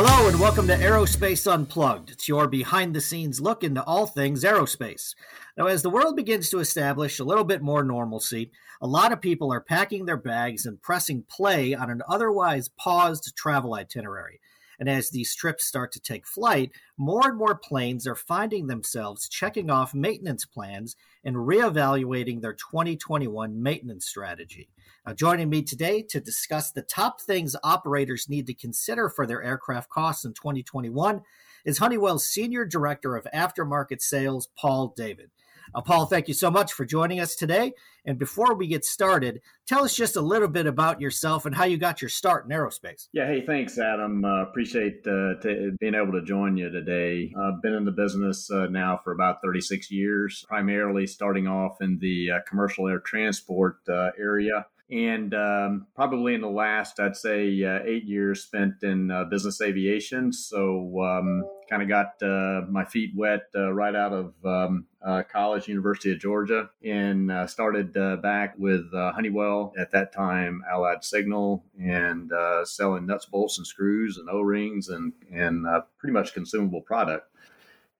Hello, and welcome to Aerospace Unplugged. It's your behind the scenes look into all things aerospace. Now, as the world begins to establish a little bit more normalcy, a lot of people are packing their bags and pressing play on an otherwise paused travel itinerary. And as these trips start to take flight, more and more planes are finding themselves checking off maintenance plans and reevaluating their 2021 maintenance strategy. Now, joining me today to discuss the top things operators need to consider for their aircraft costs in 2021 is Honeywell's Senior Director of Aftermarket Sales, Paul David. Uh, Paul, thank you so much for joining us today. And before we get started, tell us just a little bit about yourself and how you got your start in aerospace. Yeah, hey, thanks, Adam. Uh, appreciate uh, t- being able to join you today. I've been in the business uh, now for about 36 years, primarily starting off in the uh, commercial air transport uh, area and um, probably in the last, I'd say, uh, eight years spent in uh, business aviation. So, um, kind of got uh, my feet wet uh, right out of um, uh, college, University of Georgia, and uh, started back with Honeywell at that time, Allied Signal, and selling nuts, bolts, and screws, and O rings, and and pretty much consumable product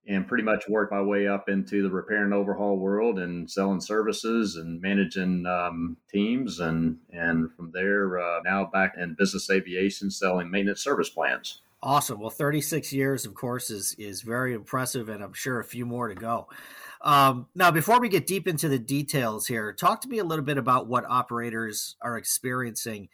and pretty much worked my way up into the repair and overhaul world and selling services and managing um, teams and and from there uh, now back in business aviation selling maintenance service plans. Awesome. Well 36 years of course is is very impressive and i'm sure a few more to go. Um, now before we get deep into the details here talk to me a little bit about what operators are experiencing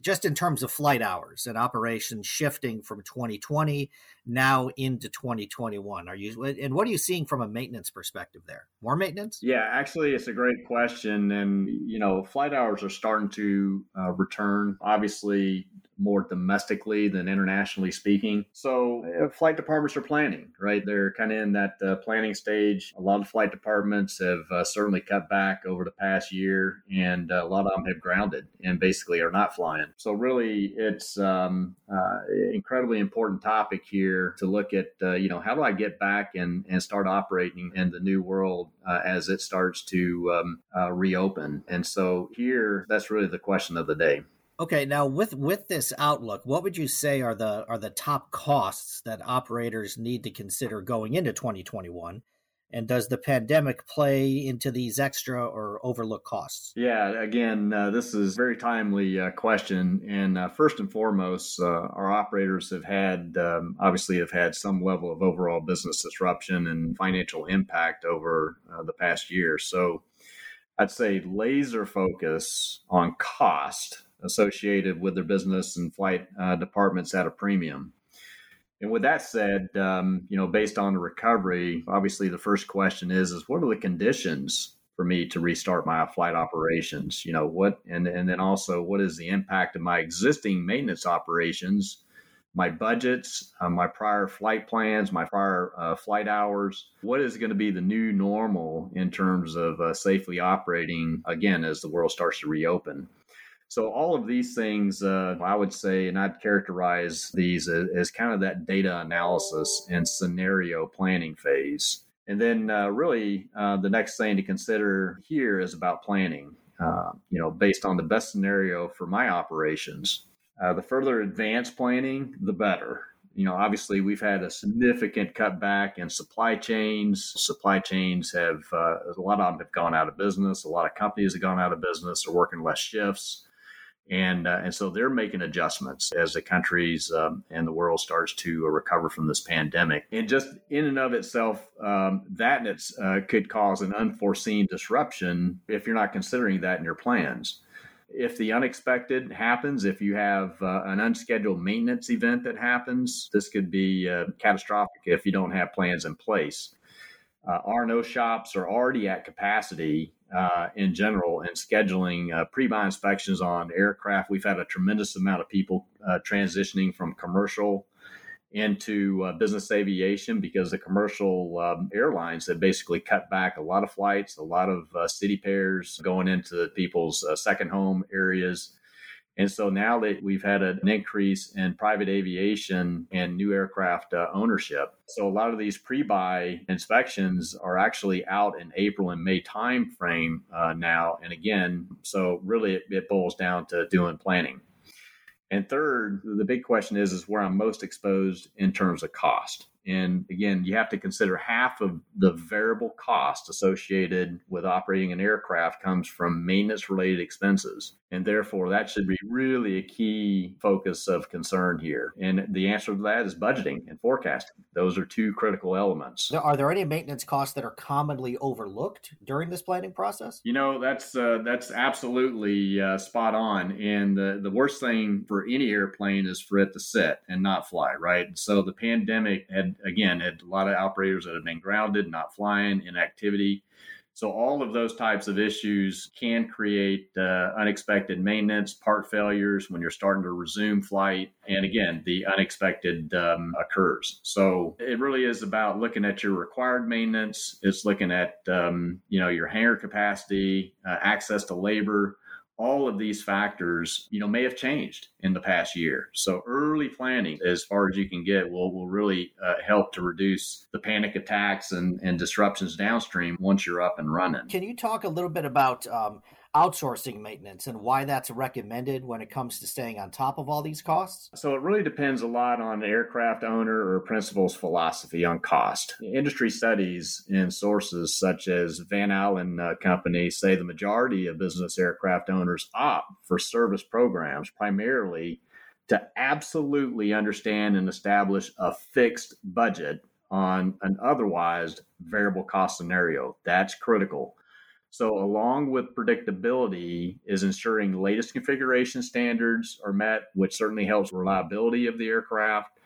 just in terms of flight hours and operations shifting from 2020 now into 2021 are you and what are you seeing from a maintenance perspective there more maintenance yeah actually it's a great question and you know flight hours are starting to uh, return obviously more domestically than internationally speaking. So, uh, flight departments are planning, right? They're kind of in that uh, planning stage. A lot of flight departments have uh, certainly cut back over the past year, and uh, a lot of them have grounded and basically are not flying. So, really, it's um, uh, incredibly important topic here to look at. Uh, you know, how do I get back and and start operating in the new world as it starts to um, reopen? And so, here, that's really the question of the day. Okay, now with with this outlook, what would you say are the are the top costs that operators need to consider going into 2021? And does the pandemic play into these extra or overlooked costs? Yeah, again, uh, this is a very timely uh, question. And uh, first and foremost, uh, our operators have had, um, obviously, have had some level of overall business disruption and financial impact over uh, the past year. So I'd say laser focus on cost associated with their business and flight uh, departments at a premium. And with that said, um, you know, based on the recovery, obviously the first question is, is what are the conditions for me to restart my flight operations? You know, what, and, and then also what is the impact of my existing maintenance operations, my budgets, uh, my prior flight plans, my prior uh, flight hours? What is going to be the new normal in terms of uh, safely operating again as the world starts to reopen? So all of these things, uh, I would say, and I'd characterize these as, as, kind of that data analysis and scenario planning phase. And then, uh, really, uh, the next thing to consider here is about planning. Uh, you know, based on the best scenario for my operations. Uh, the further advanced planning, the better. You know, obviously, we've had a significant cutback in supply chains. Supply chains have uh, a lot of them have gone out of business. A lot of companies have gone out of business. or working less shifts and uh, and so they're making adjustments as the countries um, and the world starts to uh, recover from this pandemic. And just in and of itself, um, that it's, uh, could cause an unforeseen disruption if you're not considering that in your plans. If the unexpected happens, if you have uh, an unscheduled maintenance event that happens, this could be uh, catastrophic if you don't have plans in place. Uh, R&O shops are already at capacity uh, in general and scheduling uh, pre-buy inspections on aircraft. We've had a tremendous amount of people uh, transitioning from commercial into uh, business aviation because the commercial um, airlines have basically cut back a lot of flights, a lot of uh, city pairs going into people's uh, second home areas and so now that we've had an increase in private aviation and new aircraft uh, ownership. So a lot of these pre-buy inspections are actually out in April and May timeframe uh, now. And again, so really it, it boils down to doing planning. And third, the big question is is where I'm most exposed in terms of cost. And again, you have to consider half of the variable cost associated with operating an aircraft comes from maintenance related expenses. And therefore, that should be really a key focus of concern here. And the answer to that is budgeting and forecasting. Those are two critical elements. Are there any maintenance costs that are commonly overlooked during this planning process? You know, that's uh, that's absolutely uh, spot on. And the, the worst thing for any airplane is for it to sit and not fly, right? So the pandemic had again, had a lot of operators that have been grounded, not flying, inactivity. So all of those types of issues can create uh, unexpected maintenance, part failures when you're starting to resume flight, and again, the unexpected um, occurs. So it really is about looking at your required maintenance. It's looking at um, you know your hangar capacity, uh, access to labor, all of these factors, you know, may have changed in the past year. So early planning, as far as you can get, will will really uh, help to reduce the panic attacks and, and disruptions downstream once you're up and running. Can you talk a little bit about um, outsourcing maintenance and why that's recommended when it comes to staying on top of all these costs? So it really depends a lot on the aircraft owner or principal's philosophy on cost. Industry studies and sources such as Van Allen uh, Company say the majority of business aircraft owners opt for service programs primarily to absolutely understand and establish a fixed budget on an otherwise variable cost scenario. That's critical. So, along with predictability, is ensuring latest configuration standards are met, which certainly helps reliability of the aircraft,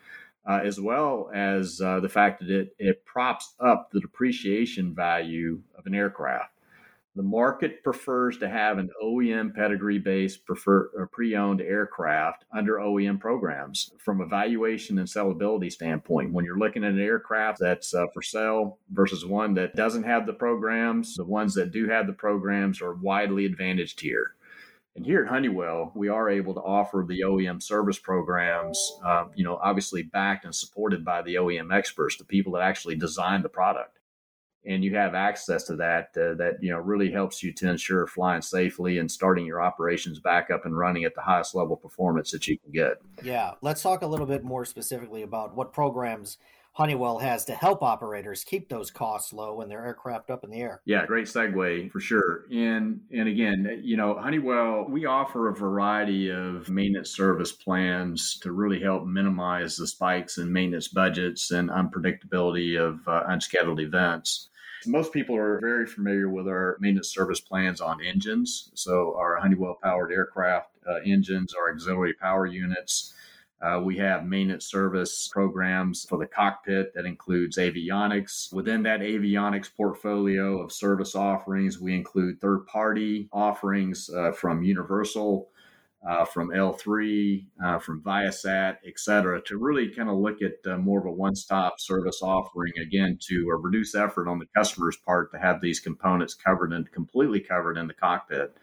uh, as well as uh, the fact that it, it props up the depreciation value of an aircraft. The market prefers to have an OEM pedigree based pre owned aircraft under OEM programs from a valuation and sellability standpoint. When you're looking at an aircraft that's uh, for sale versus one that doesn't have the programs, the ones that do have the programs are widely advantaged here. And here at Honeywell, we are able to offer the OEM service programs, uh, you know, obviously backed and supported by the OEM experts, the people that actually design the product and you have access to that uh, that you know really helps you to ensure flying safely and starting your operations back up and running at the highest level performance that you can get. Yeah, let's talk a little bit more specifically about what programs Honeywell has to help operators keep those costs low when their aircraft up in the air. Yeah, great segue for sure. And and again, you know, Honeywell, we offer a variety of maintenance service plans to really help minimize the spikes in maintenance budgets and unpredictability of uh, unscheduled events. Most people are very familiar with our maintenance service plans on engines. So, our Honeywell powered aircraft uh, engines, our auxiliary power units. Uh, we have maintenance service programs for the cockpit that includes avionics. Within that avionics portfolio of service offerings, we include third party offerings uh, from Universal uh, from L3, uh, from Viasat, et cetera, to really kind of look at uh, more of a one stop service offering again to uh, reduce effort on the customer's part to have these components covered and completely covered in the cockpit.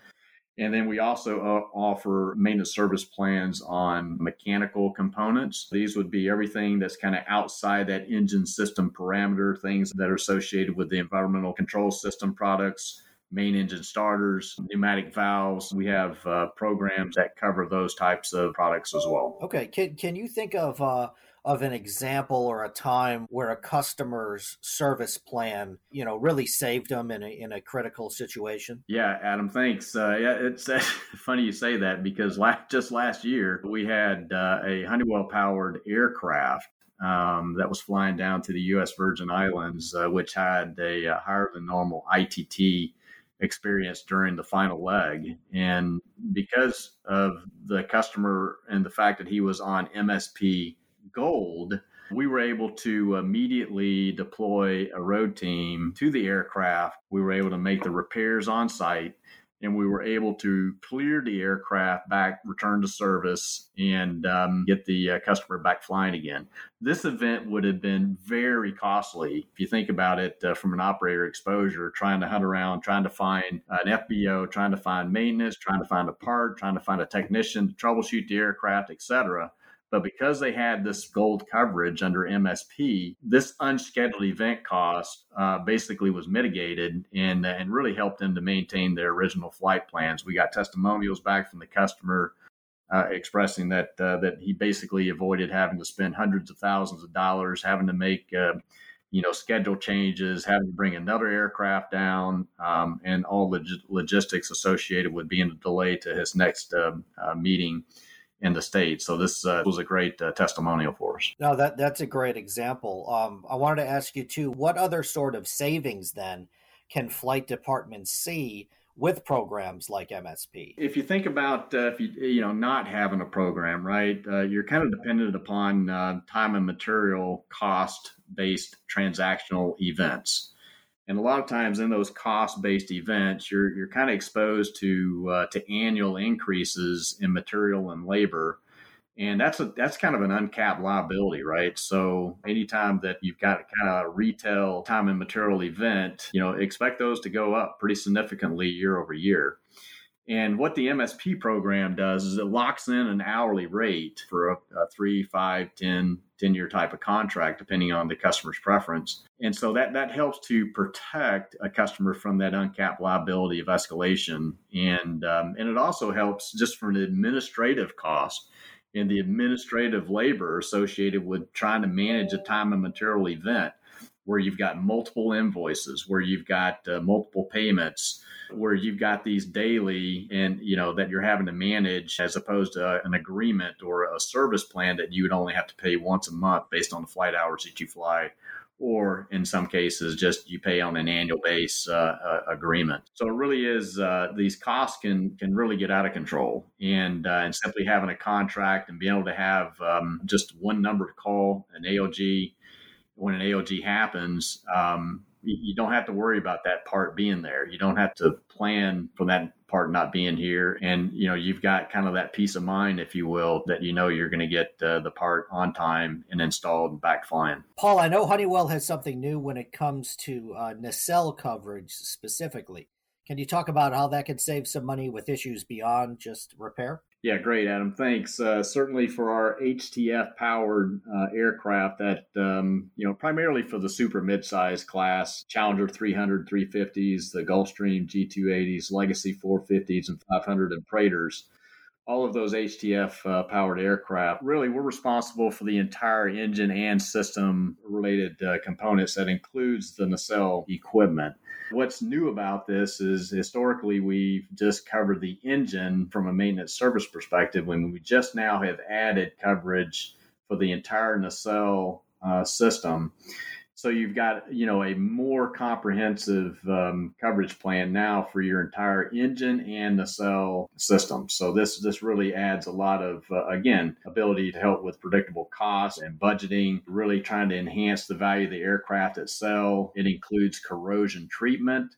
And then we also uh, offer maintenance service plans on mechanical components. These would be everything that's kind of outside that engine system parameter, things that are associated with the environmental control system products main engine starters, pneumatic valves. We have uh, programs that cover those types of products as well. Okay, can can you think of uh, of an example or a time where a customer's service plan, you know, really saved them in a in a critical situation? Yeah, Adam, thanks. Uh, yeah, it's uh, funny you say that because last, just last year we had uh, a Honeywell powered aircraft um, that was flying down to the U.S. Virgin Islands, uh, which had a, a, higher than normal ITT experience during the final leg. And because of the customer and the fact that he was on MSP Gold, we were able to immediately deploy a road team to the aircraft. We were able to make the repairs on site and we were able to clear the aircraft back, return to service, and um, get the uh, customer back flying again. This event would have been very costly if you think about it uh, from an operator exposure, trying to hunt around, trying to find an FBO, trying to find maintenance, trying to find a part, trying to find a technician to troubleshoot the aircraft, etc. But because they had this gold coverage under MSP, this unscheduled event cost uh, basically was mitigated and, and really helped them to maintain their original flight plans. We got testimonials back from the customer uh, expressing that uh, that he basically avoided having to spend hundreds of thousands of dollars, having to make uh, you know schedule changes, having to bring another aircraft down, um, and all the log- logistics associated with being a delay to his next um, uh, meeting in the state. So this uh, was a great uh, testimonial for us. No, that that's a great example. Um, I wanted to ask you too, what other sort of savings then can flight departments see with programs like MSP? If you think about uh, if you you know not having a program, right, uh, you're kind of dependent upon uh, time and material cost based transactional events. And a lot of times in those cost-based events, you're you're kind of exposed to uh, to annual increases in material and labor, and that's a that's kind of an uncapped liability, right? So anytime that you've got kind of a retail time and material event, you know, expect those to go up pretty significantly year over year. And what the MSP program does is it locks in an hourly rate for a, a three, five, 10, 10 year type of contract, depending on the customer's preference. And so that, that helps to protect a customer from that uncapped liability of escalation. And, um, and it also helps just from an administrative cost and the administrative labor associated with trying to manage a time and material event where you've got multiple invoices, where you've got uh, multiple payments, where you've got these daily and you know that you're having to manage as opposed to an agreement or a service plan that you would only have to pay once a month based on the flight hours that you fly. Or in some cases just you pay on an annual base uh, uh, agreement. So it really is uh, these costs can can really get out of control. And uh, and simply having a contract and being able to have um, just one number to call an AOG when an AOG happens um, you don't have to worry about that part being there. You don't have to plan for that part not being here. And, you know, you've got kind of that peace of mind, if you will, that you know you're going to get uh, the part on time and installed and back flying. Paul, I know Honeywell has something new when it comes to uh, nacelle coverage specifically. Can you talk about how that could save some money with issues beyond just repair? Yeah, great, Adam. Thanks. Uh, certainly for our HTF powered uh, aircraft, that um, you know, primarily for the super midsize class, Challenger 300, 350s, the Gulfstream G280s, Legacy 450s, and 500 and Praetors. All of those HTF uh, powered aircraft, really, we're responsible for the entire engine and system related uh, components that includes the nacelle equipment. What's new about this is historically we've just covered the engine from a maintenance service perspective when we just now have added coverage for the entire nacelle uh, system. So you've got you know a more comprehensive um, coverage plan now for your entire engine and nacelle system. So this this really adds a lot of uh, again ability to help with predictable costs and budgeting. Really trying to enhance the value of the aircraft itself. It includes corrosion treatment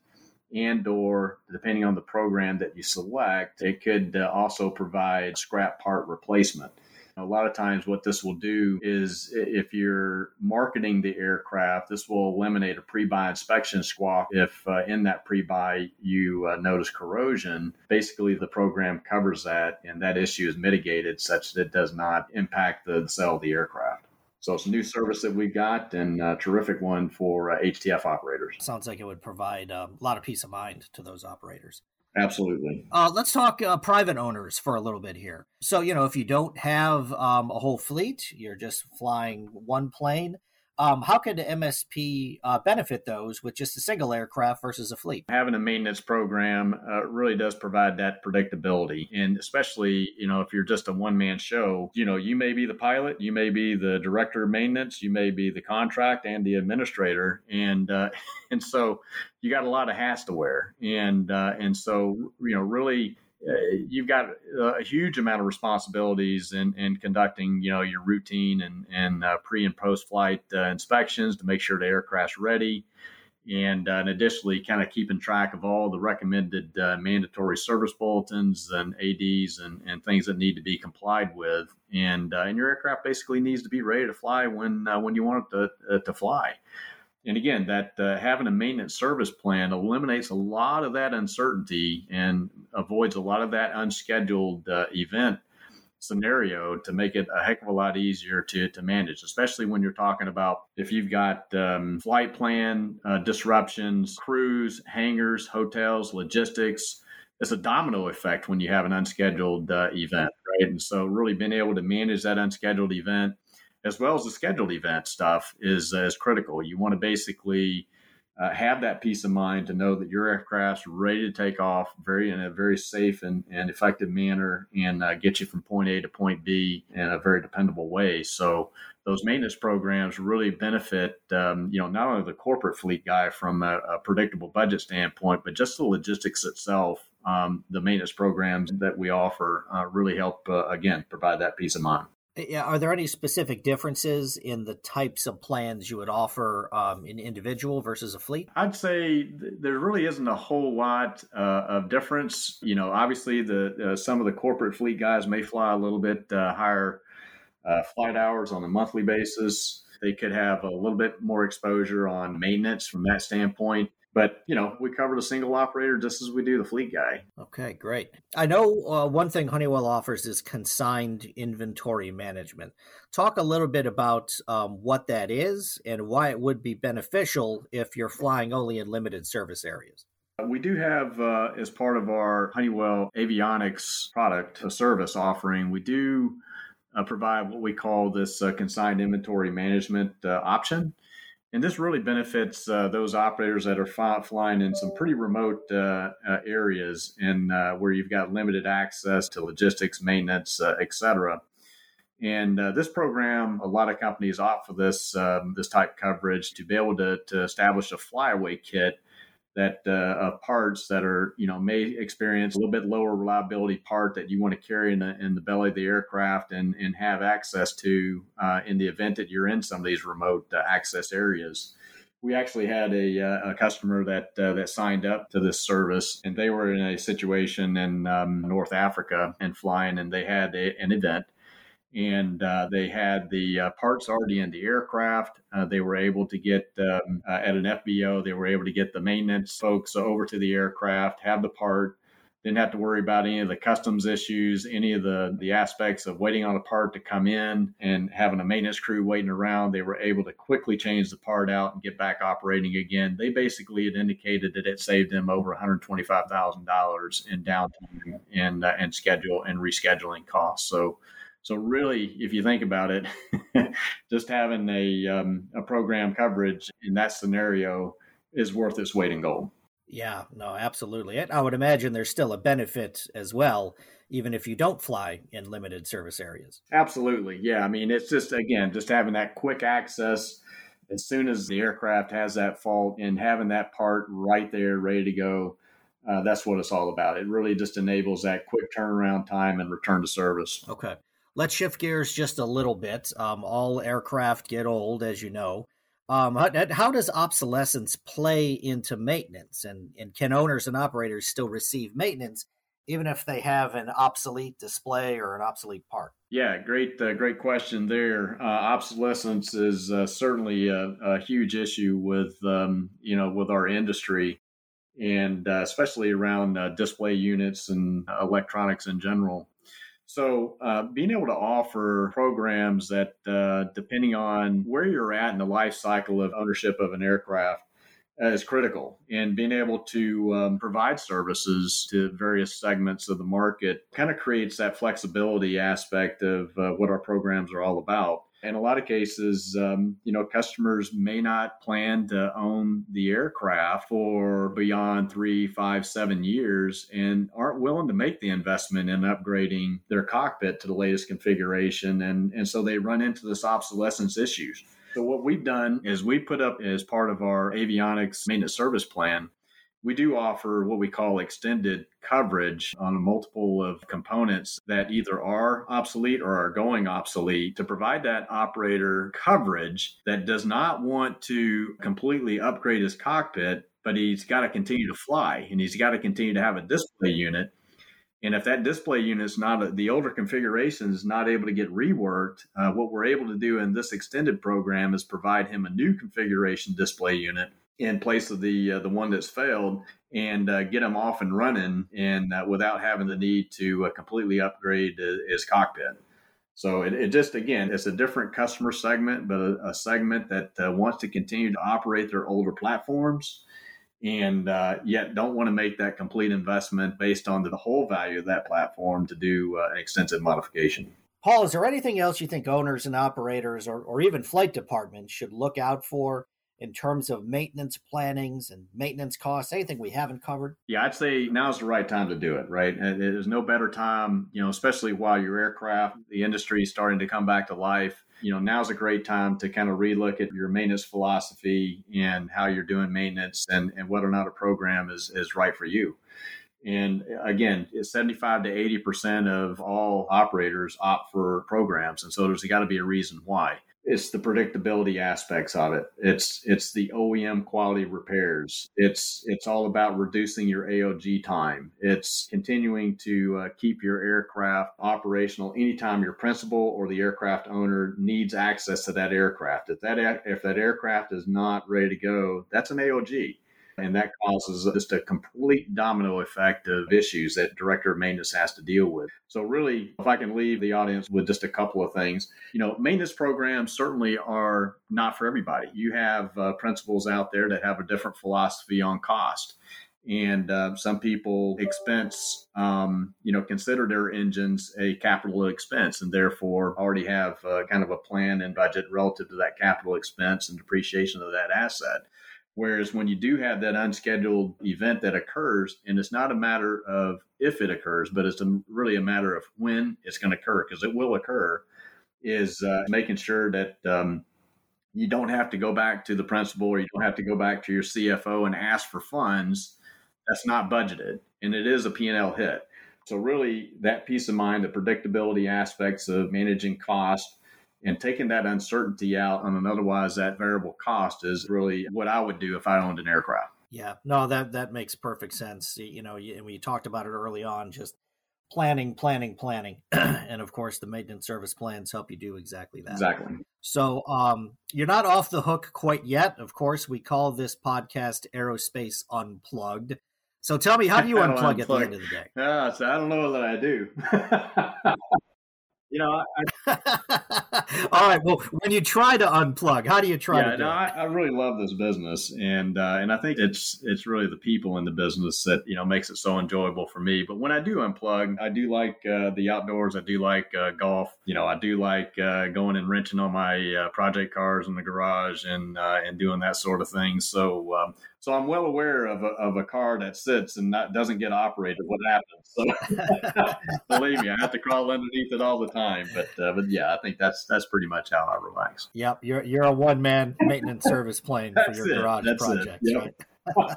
and or depending on the program that you select it could uh, also provide scrap part replacement a lot of times, what this will do is if you're marketing the aircraft, this will eliminate a pre buy inspection squawk. If uh, in that pre buy you uh, notice corrosion, basically the program covers that and that issue is mitigated such that it does not impact the sale of the aircraft. So it's a new service that we've got and a terrific one for uh, HTF operators. Sounds like it would provide um, a lot of peace of mind to those operators. Absolutely. Uh, let's talk uh, private owners for a little bit here. So, you know, if you don't have um, a whole fleet, you're just flying one plane, um, how could the MSP uh, benefit those with just a single aircraft versus a fleet? Having a maintenance program uh, really does provide that predictability, and especially you know if you're just a one man show, you know you may be the pilot, you may be the director of maintenance, you may be the contract and the administrator, and uh, and so you got a lot of hats to wear, and uh, and so you know really you've got a huge amount of responsibilities in, in conducting, you know, your routine and, and uh, pre and post flight uh, inspections to make sure the aircraft's ready. And, uh, and additionally, kind of keeping track of all the recommended uh, mandatory service bulletins and ADs and, and things that need to be complied with. And, and your aircraft basically needs to be ready to fly when, when you want it to, to fly. And again, that uh, having a maintenance service plan eliminates a lot of that uncertainty and avoids a lot of that unscheduled uh, event scenario to make it a heck of a lot easier to, to manage, especially when you're talking about if you've got um, flight plan uh, disruptions, crews, hangars, hotels, logistics, it's a domino effect when you have an unscheduled uh, event, right? And so, really being able to manage that unscheduled event as well as the scheduled event stuff is uh, is critical. You want to basically uh, have that peace of mind to know that your aircraft's ready to take off very in a very safe and, and effective manner and uh, get you from point A to point B in a very dependable way. So those maintenance programs really benefit, um, you know, not only the corporate fleet guy from a, a predictable budget standpoint, but just the logistics itself. Um, the maintenance programs that we offer uh, really help, uh, again, provide that peace of mind. Yeah, are there any specific differences in the types of plans you would offer um, in individual versus a fleet? I'd say th- there really isn't a whole lot uh, of difference. You know, obviously the uh, some of the corporate fleet guys may fly a little bit uh, higher uh, flight hours on a monthly basis. They could have a little bit more exposure on maintenance from that standpoint. But you know, we cover the single operator just as we do the fleet guy. Okay, great. I know uh, one thing Honeywell offers is consigned inventory management. Talk a little bit about um, what that is and why it would be beneficial if you're flying only in limited service areas. We do have, uh, as part of our Honeywell avionics product a service offering, we do uh, provide what we call this uh, consigned inventory management uh, option. And this really benefits uh, those operators that are fly, flying in some pretty remote uh, uh, areas and uh, where you've got limited access to logistics, maintenance, uh, et cetera. And uh, this program, a lot of companies opt for this um, this type coverage to be able to, to establish a flyaway kit that uh, parts that are you know may experience a little bit lower reliability part that you want to carry in the, in the belly of the aircraft and and have access to uh, in the event that you're in some of these remote uh, access areas. We actually had a, uh, a customer that uh, that signed up to this service, and they were in a situation in um, North Africa and flying, and they had a, an event and uh, they had the uh, parts already in the aircraft. Uh, they were able to get um, uh, at an FBO. They were able to get the maintenance folks over to the aircraft, have the part. Didn't have to worry about any of the customs issues, any of the the aspects of waiting on a part to come in and having a maintenance crew waiting around. They were able to quickly change the part out and get back operating again. They basically had indicated that it saved them over one hundred twenty five thousand dollars in downtime and uh, and schedule and rescheduling costs. So so really, if you think about it, just having a um, a program coverage in that scenario is worth its weight in gold. Yeah, no, absolutely. I would imagine there's still a benefit as well, even if you don't fly in limited service areas. Absolutely. Yeah. I mean, it's just, again, just having that quick access as soon as the aircraft has that fault and having that part right there ready to go. Uh, that's what it's all about. It really just enables that quick turnaround time and return to service. Okay. Let's shift gears just a little bit. Um, all aircraft get old, as you know. Um, how, how, does obsolescence play into maintenance? And, and can owners and operators still receive maintenance even if they have an obsolete display or an obsolete part? Yeah, great, uh, great question there. Uh, obsolescence is uh, certainly a, a, huge issue with um, you know with our industry, and uh, especially around uh, display units and electronics in general. So, uh, being able to offer programs that, uh, depending on where you're at in the life cycle of ownership of an aircraft, uh, is critical. And being able to um, provide services to various segments of the market kind of creates that flexibility aspect of uh, what our programs are all about in a lot of cases, um, you know, customers may not plan to own the aircraft for beyond three, five, seven years and aren't willing to make the investment in upgrading their cockpit to the latest configuration. And, and so they run into this obsolescence issues. So what we've done is we put up as part of our avionics maintenance service plan we do offer what we call extended coverage on a multiple of components that either are obsolete or are going obsolete to provide that operator coverage that does not want to completely upgrade his cockpit, but he's got to continue to fly and he's got to continue to have a display unit. And if that display unit is not a, the older configuration is not able to get reworked, uh, what we're able to do in this extended program is provide him a new configuration display unit in place of the uh, the one that's failed and uh, get them off and running and uh, without having the need to uh, completely upgrade his cockpit. So it, it, just again, it's a different customer segment, but a, a segment that uh, wants to continue to operate their older platforms and uh, yet don't want to make that complete investment based on the whole value of that platform to do uh, an extensive modification. Paul, is there anything else you think owners and operators or, or even flight departments should look out for in terms of maintenance plannings and maintenance costs? Anything we haven't covered? Yeah, I'd say now's the right time to do it, right? There's no better time, you know, especially while your aircraft, the industry is starting to come back to life. You know, now's a great time to kind of relook at your maintenance philosophy and how you're doing maintenance and, and whether or not a program is, is right for you. And again, 75 to 80% of all operators opt for programs. And so there's got to be a reason why it's the predictability aspects of it. It's it's the OEM quality repairs. It's it's all about reducing your AOG time. It's continuing to uh, keep your aircraft operational anytime your principal or the aircraft owner needs access to that aircraft. If that if that aircraft is not ready to go, that's an AOG and that causes just a complete domino effect of issues that director of maintenance has to deal with. So, really, if I can leave the audience with just a couple of things, you know, maintenance programs certainly are not for everybody. You have uh, principals out there that have a different philosophy on cost. And uh, some people expense, um, you know, consider their engines a capital expense and therefore already have uh, kind of a plan and budget relative to that capital expense and depreciation of that asset. Whereas when you do have that unscheduled event that occurs, and it's not a matter of if it occurs, but it's a, really a matter of when it's going to occur, because it will occur, is uh, making sure that um, you don't have to go back to the principal or you don't have to go back to your CFO and ask for funds that's not budgeted. And it is a P&L hit. So really that peace of mind, the predictability aspects of managing cost, and taking that uncertainty out on an otherwise that variable cost is really what I would do if I owned an aircraft. Yeah, no, that that makes perfect sense. You know, and we talked about it early on, just planning, planning, planning, and of course, the maintenance service plans help you do exactly that. Exactly. So, um, you're not off the hook quite yet. Of course, we call this podcast Aerospace Unplugged. So, tell me, how do you unplug, unplug. at the end of the day? Uh, so I don't know that I do. you know, I, all right. Well, when you try to unplug, how do you try yeah, to? no, I, I, really love this business, and uh, and I think it's it's really the people in the business that you know makes it so enjoyable for me. But when I do unplug, I do like uh, the outdoors. I do like uh, golf. You know, I do like uh, going and wrenching on my uh, project cars in the garage and uh, and doing that sort of thing. So um, so I'm well aware of a, of a car that sits and not, doesn't get operated. What happens? So believe me, I have to crawl underneath it all the time. But uh, but yeah, I think that's that's pretty much how I relax. Yep, you're you're a one man maintenance service plane for your it. garage that's projects, yep. right?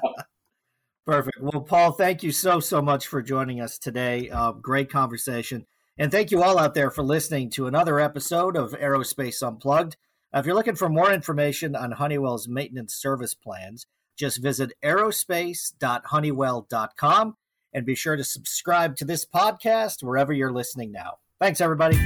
Perfect. Well, Paul, thank you so so much for joining us today. Uh, great conversation, and thank you all out there for listening to another episode of Aerospace Unplugged. if you're looking for more information on Honeywell's maintenance service plans just visit aerospace.honeywell.com and be sure to subscribe to this podcast wherever you're listening now. Thanks, everybody.